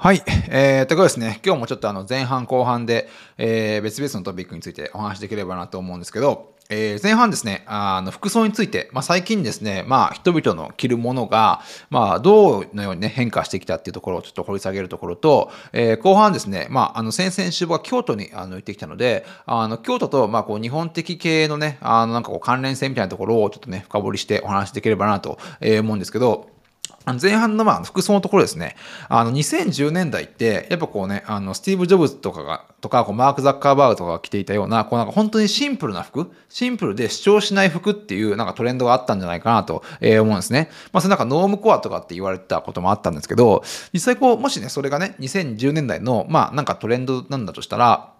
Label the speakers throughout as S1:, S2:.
S1: はい。えー、ということですね、今日もちょっとあの前半後半で、えー、別々のトピックについてお話しできればなと思うんですけど、えー、前半ですね、あの服装について、まあ、最近ですね、まあ、人々の着るものが、まあ、どのように、ね、変化してきたっていうところをちょっと掘り下げるところと、えー、後半ですね、まあ、あの先々週は京都にあの行ってきたので、あの京都と、まあ、こう日本的系のね、あのなんかこう関連性みたいなところをちょっとね、深掘りしてお話しできればなと思うんですけど、前半のまあ服装のところですね。あの2010年代って、やっぱこうね、あのスティーブ・ジョブズとかが、とかこうマーク・ザッカーバーグとかが着ていたような、こうなんか本当にシンプルな服、シンプルで主張しない服っていうなんかトレンドがあったんじゃないかなと思うんですね。まあそれなんかノームコアとかって言われてたこともあったんですけど、実際こう、もしね、それがね、2010年代のまあなんかトレンドなんだとしたら、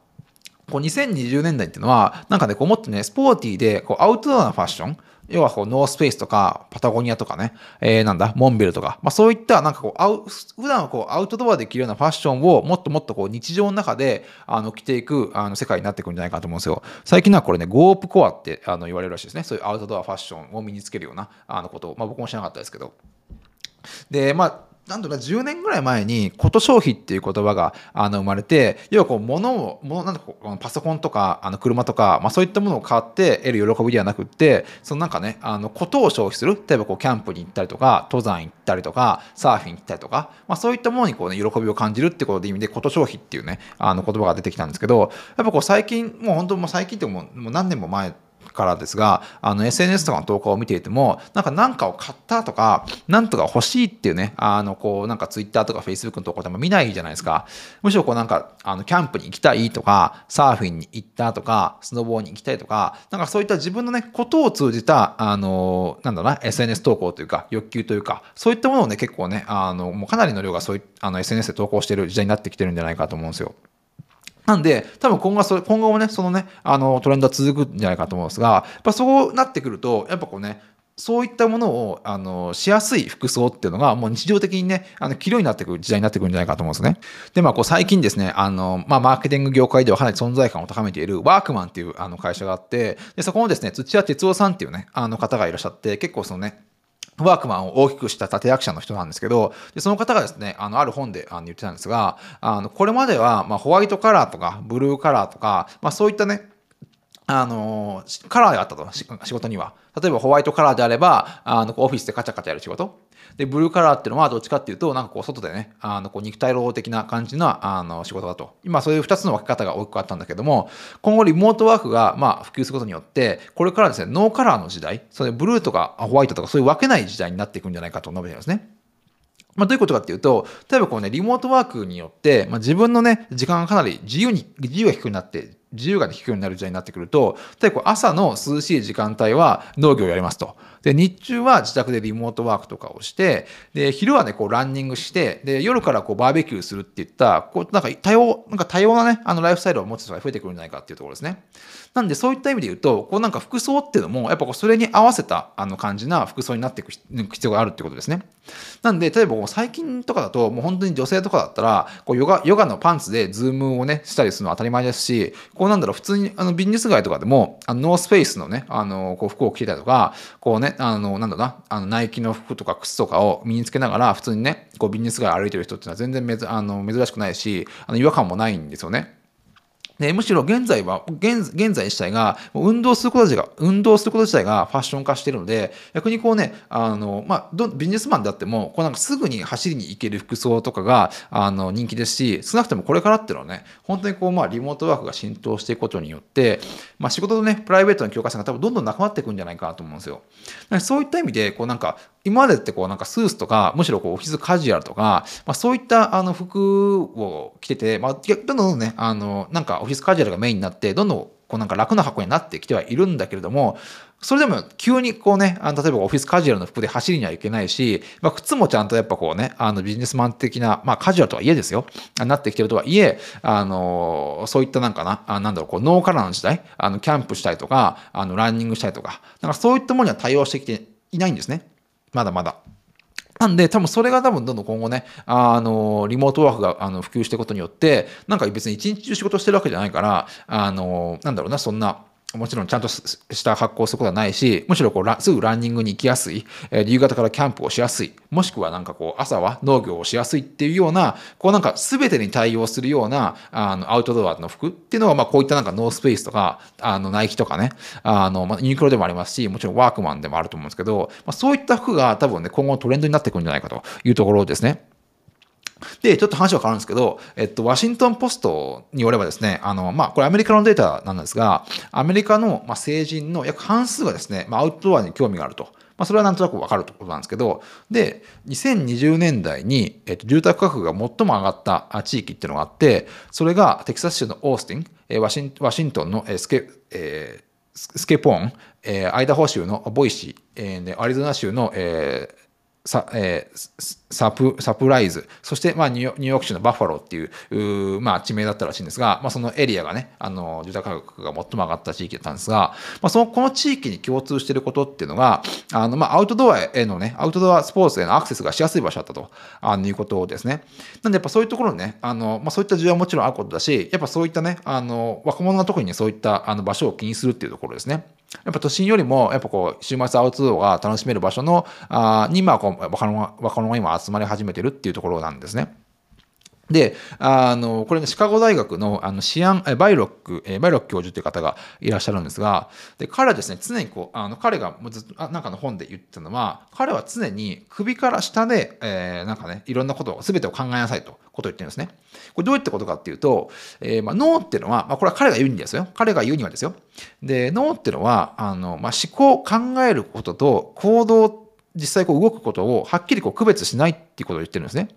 S1: こう2020年代っていうのは、なんかね、こうもっとね、スポーティーで、こうアウトドアなファッション、要はこうノースペースとかパタゴニアとかね、えー、なんだ、モンベルとか、まあそういったなんかこう、アウ普段はこうアウトドアで着るようなファッションをもっともっとこう日常の中であの着ていくあの世界になっていくんじゃないかと思うんですよ。最近のはこれね、ゴープコアってあの言われるらしいですね。そういうアウトドアファッションを身につけるようなあのことを、まあ僕も知らなかったですけど。で、まあ、なんとか10年ぐらい前に、こと消費っていう言葉があの生まれて、要はこう、物を、物なんこうパソコンとか、あの車とか、まあそういったものを買って得る喜びではなくって、そのなんかね、あの、ことを消費する。例えばこう、キャンプに行ったりとか、登山行ったりとか、サーフィン行ったりとか、まあそういったものにこうね、喜びを感じるってことで意味で、こと消費っていうね、あの言葉が出てきたんですけど、やっぱこう最近、もう本当もう最近ってもう何年も前からですが、あの SNS とかの投稿を見ていても、なんか何かを買ったとか、なんとか欲しいっていうね、あの、こう、なんか Twitter とか Facebook の投稿って見ないじゃないですか。むしろこうなんか、あの、キャンプに行きたいとか、サーフィンに行ったとか、スノボーに行きたいとか、なんかそういった自分のね、ことを通じた、あの、なんだろうな、SNS 投稿というか、欲求というか、そういったものをね、結構ね、あの、もうかなりの量がそうい、あの、SNS で投稿してる時代になってきてるんじゃないかと思うんですよ。なんで、多分今後はそ今後もね、そのね、あの、トレンドは続くんじゃないかと思うんですが、やっぱそうなってくると、やっぱこうね、そういったものを、あの、しやすい服装っていうのが、もう日常的にね、あの、着るようになってくる時代になってくるんじゃないかと思うんですね。で、まあ、こう、最近ですね、あの、まあ、マーケティング業界ではかなり存在感を高めているワークマンっていうあの会社があって、で、そこのですね、土屋哲夫さんっていうね、あの方がいらっしゃって、結構そのね、ワークマンを大きくした立役者の人なんですけど、でその方がですね、あの、ある本であの言ってたんですが、あの、これまでは、ま、ホワイトカラーとか、ブルーカラーとか、まあ、そういったね、あの、カラーがあったと、仕事には。例えばホワイトカラーであれば、あの、オフィスでカチャカチャやる仕事。で、ブルーカラーっていうのはどっちかっていうと、なんかこう、外でね、あの、こう、肉体労働的な感じの、あの、仕事だと。今、そういう2つの分け方が大きくあったんだけども、今後リモートワークが、まあ、普及することによって、これからですね、ノーカラーの時代、それブルーとかホワイトとかそういう分けない時代になっていくんじゃないかと述べてますね。まあ、どういうことかっていうと、例えばこうね、リモートワークによって、まあ、自分のね、時間がかなり自由に、自由が低くなって、自由が利くようになる時代になってくると、例えば朝の涼しい時間帯は農業をやりますと。で、日中は自宅でリモートワークとかをして、で、昼はね、こうランニングして、で、夜からこうバーベキューするっていった、こう、なんか多様、なんか多様なね、あのライフスタイルを持つ人が増えてくるんじゃないかっていうところですね。なんでそういった意味で言うと、こうなんか服装っていうのも、やっぱこうそれに合わせたあの感じな服装になっていく必要があるってことですね。なんで、例えば最近とかだと、もう本当に女性とかだったら、こうヨガ、ヨガのパンツで Zoomをね、したりするのは当たり前ですし、こうなんだろう、普通にあのビジネス街とかでも、あのノースフェイスのね、あの、こう服を着てたりとか、こうね、あの、なんだろうな、あの、ナイキの服とか靴とかを身につけながら、普通にね、こうビジネス街歩いてる人っていうのは全然めずあの珍しくないし、あの違和感もないんですよね。で、むしろ現在は、現現在自体が、運動すること自体が、運動すること自体がファッション化しているので、逆にこうね、あの、まあ、ビジネスマンであっても、こうなんかすぐに走りに行ける服装とかが、あの、人気ですし、少なくともこれからっていうのはね、本当にこう、まあ、リモートワークが浸透していくことによって、まあ、仕事とね、プライベートの境界線が多分どんどんなくなっていくんじゃないかなと思うんですよ。そういった意味で、こうなんか、今までってこうなんかスーツとか、むしろこうオフィスカジュアルとか、まあ、そういったあの服を着てて、まあ、どんどんね、あの、なんかオフィスカジュアルがメインになって、どんどんこうなんか楽な箱になってきてはいるんだけれども、それでも急にこうね、あの例えばオフィスカジュアルの服で走りにはいけないし、まあ、靴もちゃんとやっぱこうね、あのビジネスマン的な、まあカジュアルとはいえですよ、なってきてるとはいえ、あの、そういったなんかな、あなんだろう、こうノーカラーの時代、あのキャンプしたりとか、あのランニングしたりとか、なんかそういったものには対応してきていないんですね。まだまだ。なんで、多分それが多分どんどん今後ね、あの、リモートワークがあの普及していくことによって、なんか別に一日中仕事してるわけじゃないから、あの、なんだろうな、そんな、もちろんちゃんとした格好をすることはないし、むしろこうすぐランニングに行きやすい、えー、夕方からキャンプをしやすい、もしくはなんかこう朝は農業をしやすいっていうような、こうなんか全てに対応するようなあのアウトドアの服っていうのは、まあこういったなんかノースペースとか、あのナイキとかね、あの、まあ、ユニクロでもありますし、もちろんワークマンでもあると思うんですけど、まあ、そういった服が多分ね、今後トレンドになってくるんじゃないかというところですね。で、ちょっと話は変わるんですけど、えっと、ワシントン・ポストによればですね、あの、まあ、これアメリカのデータなんですが、アメリカの、まあ、成人の約半数がですね、まあ、アウトドアに興味があると。まあ、それはなんとなくわかるところなんですけど、で、2020年代に、えっと、住宅価格が最も上がった地域っていうのがあって、それがテキサス州のオースティン、えワシンワシントンのスケ、えー、スケポーン、えー、アイダホ州のボイシー、えー、アリゾナ州の、えーサ,、えー、サプサプライズ、そして、まあ、ニューヨーク州のバッファローっていう、まあ、地名だったらしいんですが、まあ、そのエリアがね、あの住宅価格が最も上がった地域だったんですが、まあ、そのこの地域に共通していることっていうのが、あのまあ、アウトドアへのね、アウトドアスポーツへのアクセスがしやすい場所だったとあいうことですね。なんで、やっぱそういうところにね、あのまあ、そういった需要はもちろんあることだし、やっぱそういったね、あの若者が特にね、そういったあの場所を気にするっていうところですね。やっぱ都心よりも、やっぱこう、週末アウトドアが楽しめる場所の、あに、まあ、こう、若者が、若者が今集まり始めてるっていうところなんですね。で、あの、これね、シカゴ大学の、あの、シアン、バイロック、えバイロック教授という方がいらっしゃるんですが、で、彼はですね、常にこう、あの、彼がずっと、あなんかの本で言ってたのは、彼は常に首から下で、えー、なんかね、いろんなことを、すべてを考えなさいと、ことを言ってるんですね。これどういったことかっていうと、えー、まあ、脳っていうのは、まあ、これは彼が言うんですよ。彼が言うにはですよ。で、脳っていうのは、あの、まあ、思考、考えることと行動、実際こう動くことをはっきりこう区別しないっていうことを言ってるんですね。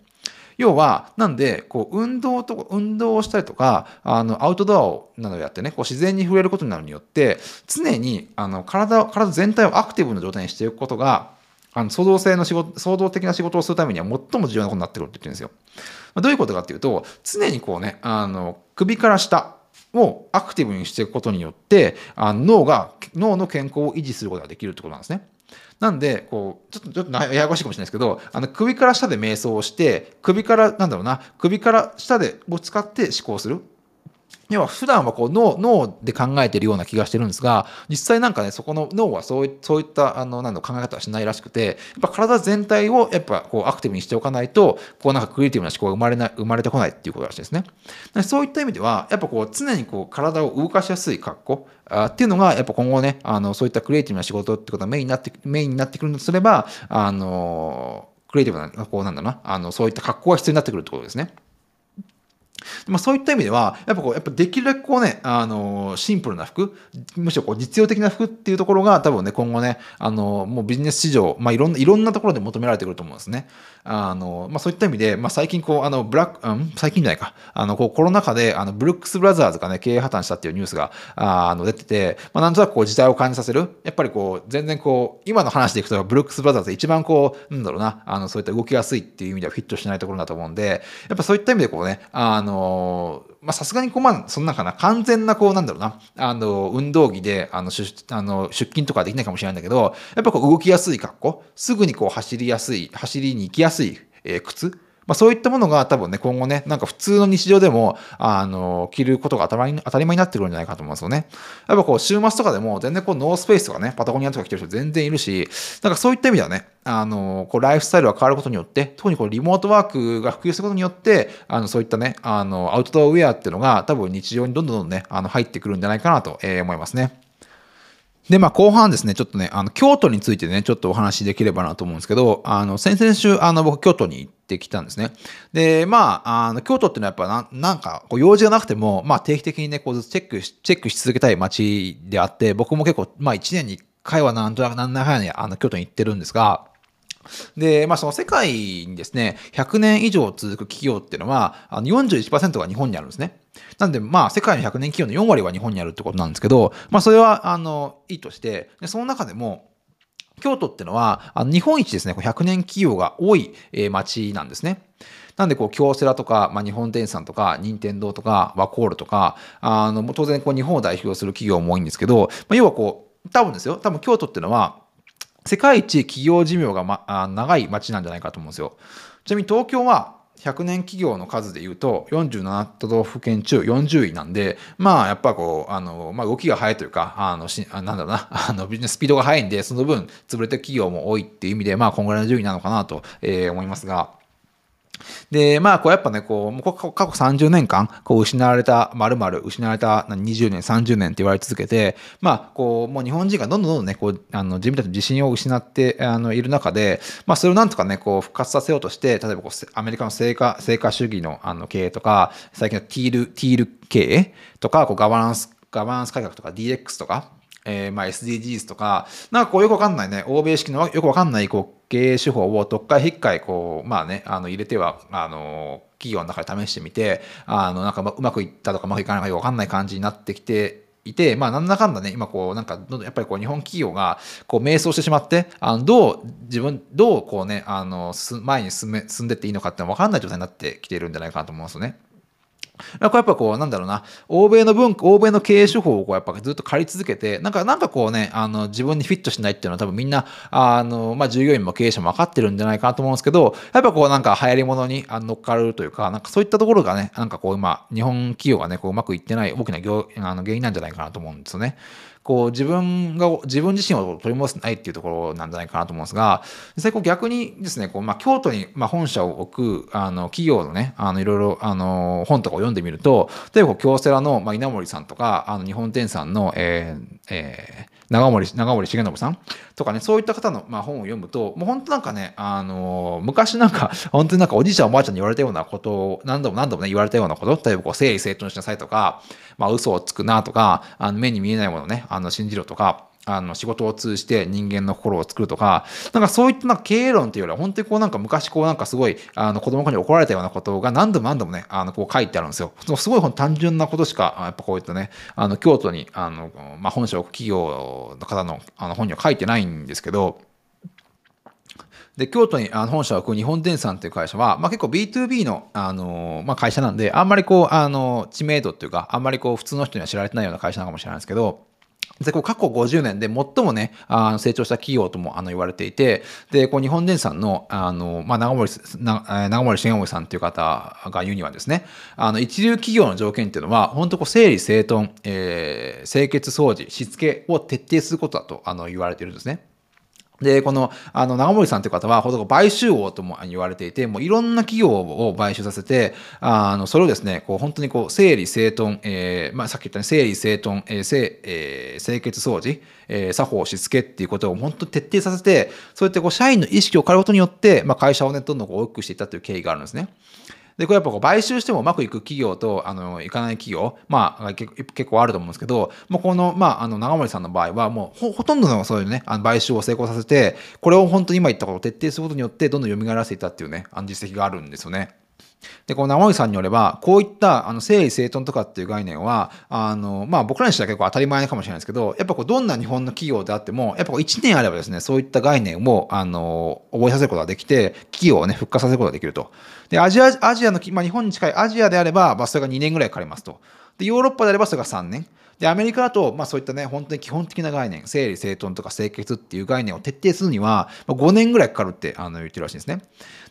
S1: 要は、なんで、こう、運動とか、運動をしたりとか、あの、アウトドアを、などやってね、こう、自然に触れることになるによって、常に、あの、体を、体全体をアクティブな状態にしていくことが、あの、創造性の仕事、創造的な仕事をするためには最も重要なことになってくるって言ってるんですよ。どういうことかっていうと、常にこうね、あの、首から下、をアクティブにしていくことによってあの脳が脳の健康を維持することができるってことなんですね。なんで、こう、ちょっと、ちょっとややこしいかもしれないですけど、あの、首から下で瞑想をして、首から、なんだろうな、首から下で、を使って思考する。要は普段はこう脳脳で考えてるような気がしてるんですが実際なんかねそこの脳はそういったあのなん考え方はしないらしくてやっぱ体全体をやっぱこうアクティブにしておかないとこうなんかクリエイティブな思考が生まれない生まれてこないっていうことらしいですね。そういった意味ではやっぱこう常にこう体を動かしやすい格好あっていうのがやっぱ今後ねあのそういったクリエイティブな仕事ってことがメインになってメインになってくるとすればあのクリエイティブなこうなんだなあのそういった格好が必要になってくるってことですね。まあ、そういった意味では、やっぱこう、やっぱできるだけこうね、あの、シンプルな服、むしろこう実用的な服っていうところが多分ね、今後ね、あの、もうビジネス市場、まあ、いろんな、いろんなところで求められてくると思うんですね。あの、まあ、そういった意味で、まあ、最近こう、あの、ブラック、うん、最近じゃないか、あの、こう、コロナ禍で、あの、ブルックス・ブラザーズがね、経営破綻したっていうニュースが、あの、出てて、まあ、なんとなくこう、時代を感じさせる。やっぱりこう、全然こう、今の話でいくと、ブルックス・ブラザーズ一番こう、なんだろうな、あの、そういった動きやすいっていう意味ではフィットしないところだと思うんで、やっぱそういった意味でこうね、あの、ま、さすがにこう、まあ、そんなかな、完全な、こう、なんだろうな、あの、運動着で、あの、出あの出勤とかできないかもしれないんだけど、やっぱこう、動きやすい格好、すぐにこう、走りやすい、走りに行きやすい、えー、靴、まあ、そういったものが多分ね、今後ね、なんか普通の日常でも、あの、着ることが当たり当たり前になってくるんじゃないかと思うんですよね。やっぱこう、週末とかでも、全然こう、ノースペースとかね、パタゴニアとか着てる人全然いるし、なんかそういった意味ではね、あの、こう、ライフスタイルが変わることによって、特にこう、リモートワークが普及することによって、あの、そういったね、あの、アウトドアウェアっていうのが、多分日常にどんどんどんね、あの、入ってくるんじゃないかなと、思いますね。で、まあ、後半ですね、ちょっとね、あの、京都についてね、ちょっとお話しできればなと思うんですけど、あの、先々週、あの、僕、京都に行ってきたんですね。で、まあ、あの、京都っていうのはやっぱな、なんか、こう、用事がなくても、まあ、定期的にね、こう、チェックし、チェックし続けたい街であって、僕も結構、まあ、1年に1回はなんとなく、なんなはやに、あの、京都に行ってるんですが、で、まあ、その世界にですね、100年以上続く企業っていうのは、あの41%が日本にあるんですね。なんで、まあ、世界の100年企業の4割は日本にあるってことなんですけど、まあ、それは、あの、いいとして、でその中でも、京都ってのは、あの日本一ですね、100年企業が多い、えー、町なんですね。なんで、こう、京セラとか、まあ、日本電産とか、任天堂とか、ワコールとか、あの、当然、こう、日本を代表する企業も多いんですけど、まあ、要はこう、多分ですよ、多分京都っていうのは、世界一企業寿命が、ま、長い町なんじゃないかと思うんですよ。ちなみに東京は100年企業の数でいうと47都道府県中40位なんでまあやっぱこうあの、まあ、動きが早いというかあのしなんだろうな あのビジネススピードが速いんでその分潰れた企業も多いっていう意味でまあこんぐらいの順位なのかなと、えー、思いますが。で、まあ、こうやっぱね、こう、過去30年間、こう、失われた、まるまる失われた20年、30年って言われ続けて、まあ、こう、もう日本人がどんどんどんどんね、こう、あの、自分たちの自信を失って、あの、いる中で、まあ、それをなんとかね、こう、復活させようとして、例えばこう、アメリカの成果、成果主義の、あの、経営とか、最近のティール、ティール経営とか、こう、ガバナンス、ガバナンス改革とか DX とか、えー、まあ SDGs とか、なんかこうよくわかんないね、欧米式のよくわかんないこう経営手法を特会引っかいこう、まあね、あの入れては、あの、企業の中で試してみて、あの、なんかうまくいったとかうまくいかないかよくわかんない感じになってきていて、まあ、なんだかんだね、今こう、なんか、やっぱりこう、日本企業が、こう、迷走してしまって、あの、どう、自分、どう、こうね、あの、前に進め、進んでっていいのかってわかんない状態になってきているんじゃないかなと思うんですよね。これやっぱこう、なんだろうな、欧米の文化、欧米の経営手法をこうやっぱずっと借り続けて、なんか、なんかこうね、あの、自分にフィットしないっていうのは多分みんな、あの、まあ、従業員も経営者も分かってるんじゃないかなと思うんですけど、やっぱこうなんか流行り物に乗っかるというか、なんかそういったところがね、なんかこう今、日本企業がね、こううまくいってない大きな業あの原因なんじゃないかなと思うんですよね。こう自分が、自分自身を取り戻せないっていうところなんじゃないかなと思うんですが、実際こう逆にですね、こうまあ、京都にまあ本社を置くあの企業のね、あのいろいろあの本とかを読んでみると、例えば京セラのまあ稲森さんとか、あの日本店さんの、えーえー長森長森重信さん？とかねそういった方の、まあ、本を読むともう本当なんかね、あのー、昔なんか 本当になんかおじいちゃんおばあちゃんに言われたようなことを何度も何度もね言われたようなこと例えばこう整理整頓しなさいとか、まあ、嘘をつくなとかあの目に見えないものをねあの信じろとかあの仕事を通じて人間の心を作るとか、なんかそういったなんか経営論っていうよりは、本当にこうなんか昔こうなんかすごい、あの子供の子に怒られたようなことが何度も何度もね、あのこう書いてあるんですよ。すごい単純なことしか、やっぱこういったね、あの京都に、あの、まあ、本社を企業の方のあの本には書いてないんですけど、で、京都にあの本社を置く日本電産という会社は、まあ、結構 B2B の、あのまあ、会社なんで、あんまりこう、あの、知名度っていうか、あんまりこう、普通の人には知られてないような会社なのかもしれないですけど、で、こう過去50年で最もね、あの成長した企業ともあの言われていて、で、こう日本電産の、あの、まあ、長森、長森重森さんという方が言うにはですね、あの、一流企業の条件っていうのは、本当こう整理整頓、えー、清潔掃除、しつけを徹底することだとあの言われているんですね。で、この、あの、長森さんという方は、ほど買収王とも言われていて、もういろんな企業を買収させて、あの、それをですね、こう、本当にこう、整理整頓、えー、まあ、さっき言ったね、整理整頓、えー、清、えー、清潔掃除、えー、作法、しつけっていうことを本当に徹底させて、そうやってこう、社員の意識を変えることによって、まあ、会社をね、どんどん大きくしていったという経緯があるんですね。で、これやっぱこう買収してもうまくいく企業と、あの、いかない企業、まあ、結構あると思うんですけど、もうこの、まあ、あの、長森さんの場合は、もうほ、ほとんどのそういうね、あの買収を成功させて、これを本当に今言ったことを徹底することによって、どんどん蘇らせていたっていうね、あの実績があるんですよね。で、この直井さんによれば、こういったあの整理整頓とかっていう概念は、あの、まあ僕らにしては結構当たり前かもしれないですけど、やっぱこうどんな日本の企業であっても、やっぱこう1年あればですね、そういった概念を、あの、覚えさせることができて、企業をね、復活させることができると。で、アジア、アジアの、まあ日本に近いアジアであれば、まあそれが2年ぐらいかかりますと。で、ヨーロッパであればそれが3年。で、アメリカだと、まあそういったね、本当に基本的な概念、整理整頓とか清潔っていう概念を徹底するには、まあ、5年ぐらいかかるってあの言ってるらしいんですね。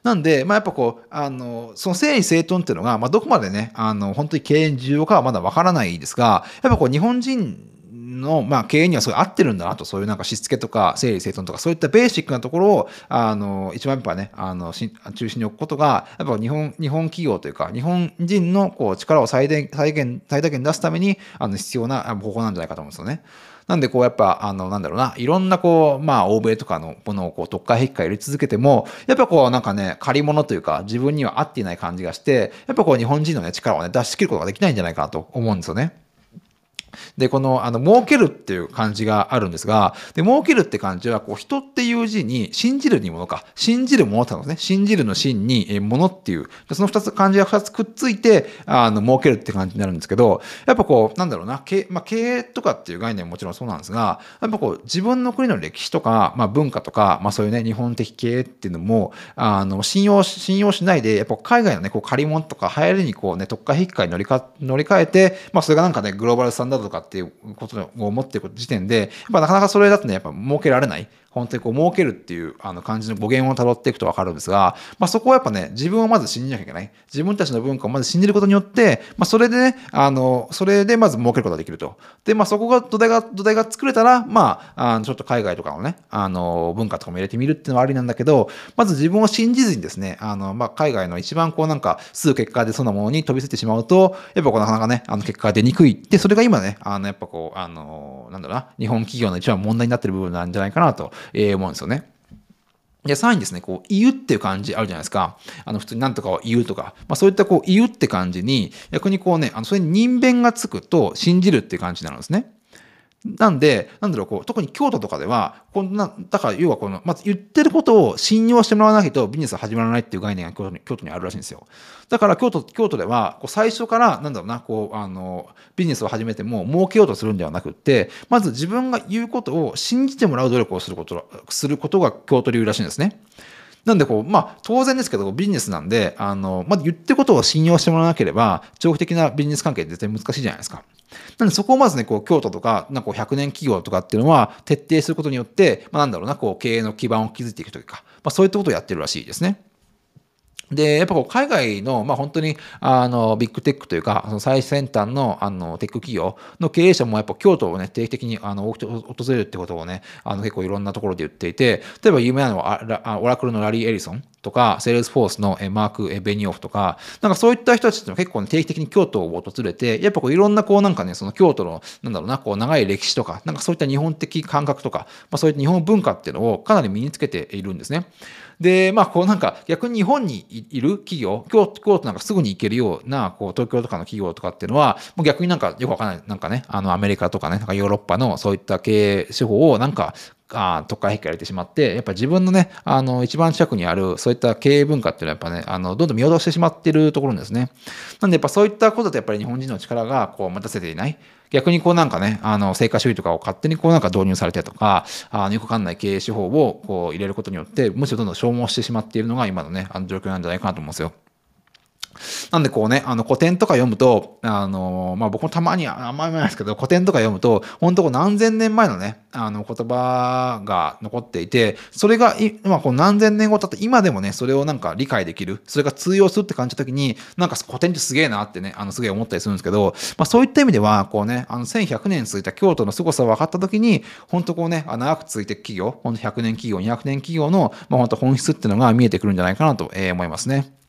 S1: なんで、まあやっぱこう、あの、その整理整頓っていうのが、まあどこまでね、あの、本当に経営に重要かはまだわからないですが、やっぱこう日本人の、まあ、経営にはすごい合ってるんだなと、そういうなんかしつけとか整理整頓とか、そういったベーシックなところを、あの、一番やっぱね、あの、中心に置くことが、やっぱ日本、日本企業というか、日本人のこう力を最大最限、最大限出すために、あの、必要な方法なんじゃないかと思うんですよね。なんでこうやっぱ、あの、なんだろうな、いろんなこう、まあ、欧米とかのものをこう、特化壁化入れ続けても、やっぱこう、なんかね、借り物というか、自分には合っていない感じがして、やっぱこう、日本人のね、力をね、出し切ることができないんじゃないかなと思うんですよね。で、この、あの、儲けるっていう漢字があるんですが、で、儲けるって漢字は、こう、人っていう字に、信じるにものか、信じるものってのですね。信じるの信に、え、ものっていう、その二つ、漢字が二つくっついて、あの、儲けるって感じになるんですけど、やっぱこう、なんだろうな、経,、まあ、経営とかっていう概念ももちろんそうなんですが、やっぱこう、自分の国の歴史とか、まあ、文化とか、まあ、そういうね、日本的経営っていうのも、あの、信用、信用しないで、やっぱ海外のね、こう、借り物とか流行りにこうね、特化引っかに乗りか、乗り換えて、まあ、それがなんかね、グローバルスタンダードとかっていうことを思っている時点で、やっぱなかなかそれだとね、やっぱ儲けられない。本当にこう儲けるっていうあの感じの語源をたどっていくとわかるんですが、まあ、そこはやっぱね、自分をまず信じなきゃいけない。自分たちの文化をまず信じることによって、まあ、それでね、あの、それでまず儲けることができると。で、まあ、そこが土台が、土台が作れたら、まあ、あのちょっと海外とかのね、あの、文化とかも入れてみるっていうのはありなんだけど、まず自分を信じずにですね、あの、まあ、海外の一番こうなんか、すぐ結果でそんなものに飛びついてしまうと、やっぱこうなかなかね、あの結果が出にくい。で、それが今ね、あの、やっぱこう、あの、なんだろうな、日本企業の一番問題になってる部分なんじゃないかなと、えー、思うんですよね。で、さらにですね、こう、言うっていう感じあるじゃないですか。あの、普通になんとかを言うとか、まあそういったこう、言うって感じに、逆にこうね、あの、それに人弁がつくと信じるっていう感じになるんですね。なんで、なんだろう、こう、特に京都とかでは、こんな、だから要はこの、まず言ってることを信用してもらわないとビジネスは始まらないっていう概念が京都に京都にあるらしいんですよ。だから京都、京都では、こう最初から、なんだろうな、こう、あの、ビジネスを始めても儲けようとするんではなくって、まず自分が言うことを信じてもらう努力をすること、することが京都流らしいんですね。なんでこう、まあ当然ですけどビジネスなんで、あの、まあ言ってことを信用してもらわなければ、長期的なビジネス関係って絶対難しいじゃないですか。なんでそこをまずね、こう京都とか、なんかこう100年企業とかっていうのは徹底することによって、まあなんだろうな、こう経営の基盤を築いていくというか、まあそういったことをやってるらしいですね。で、やっぱこう海外の、まあ本当に、あの、ビッグテックというか、その最先端の、あの、テック企業の経営者もやっぱ京都をね、定期的に、あの、訪れるってことをね、あの、結構いろんなところで言っていて、例えば有名なのは、オラクルのラリー・エリソン。とか、セールスフォースのマーク・ベニオフとか、なんかそういった人たちって結構、ね、定期的に京都を訪れて、やっぱこういろんなこうなんかね、その京都の、なんだろうな、こう長い歴史とか、なんかそういった日本的感覚とか、まあそういった日本文化っていうのをかなり身につけているんですね。で、まあ、こうなんか逆に日本にいる企業、京都京都なんかすぐに行けるような、こう東京とかの企業とかっていうのは、もう逆になんかよくわかんない、なんかね、あのアメリカとかね、なんかヨーロッパのそういった経営手法をなんかあ特化壁られてしまって、やっぱ自分のね、あの、一番近くにある、そういった経営文化っていうのはやっぱね、あの、どんどん見落としてしまってるところですね。なんでやっぱそういったことでやっぱり日本人の力がこう待たせていない。逆にこうなんかね、あの、成果主義とかを勝手にこうなんか導入されてとか、あの、よくわかんない経営手法をこう入れることによって、むしろどんどん消耗してしまっているのが今のね、あの状況なんじゃないかなと思うんですよ。なんでこうね、あの古典とか読むと、あの、まあ、僕もたまに、あんまりないですけど、古典とか読むと、本当こう何千年前のね、あの言葉が残っていて、それが、まあ、こう何千年後経って今でもね、それをなんか理解できる、それが通用するって感じた時に、なんか古典ってすげえなってね、あのすげえ思ったりするんですけど、まあ、そういった意味では、こうね、あの1100年続いた京都の凄さを分かった時に、本当こうね、長く続いて企業、本当100年企業、200年企業の、まあ、本当本質っていうのが見えてくるんじゃないかなと思いますね。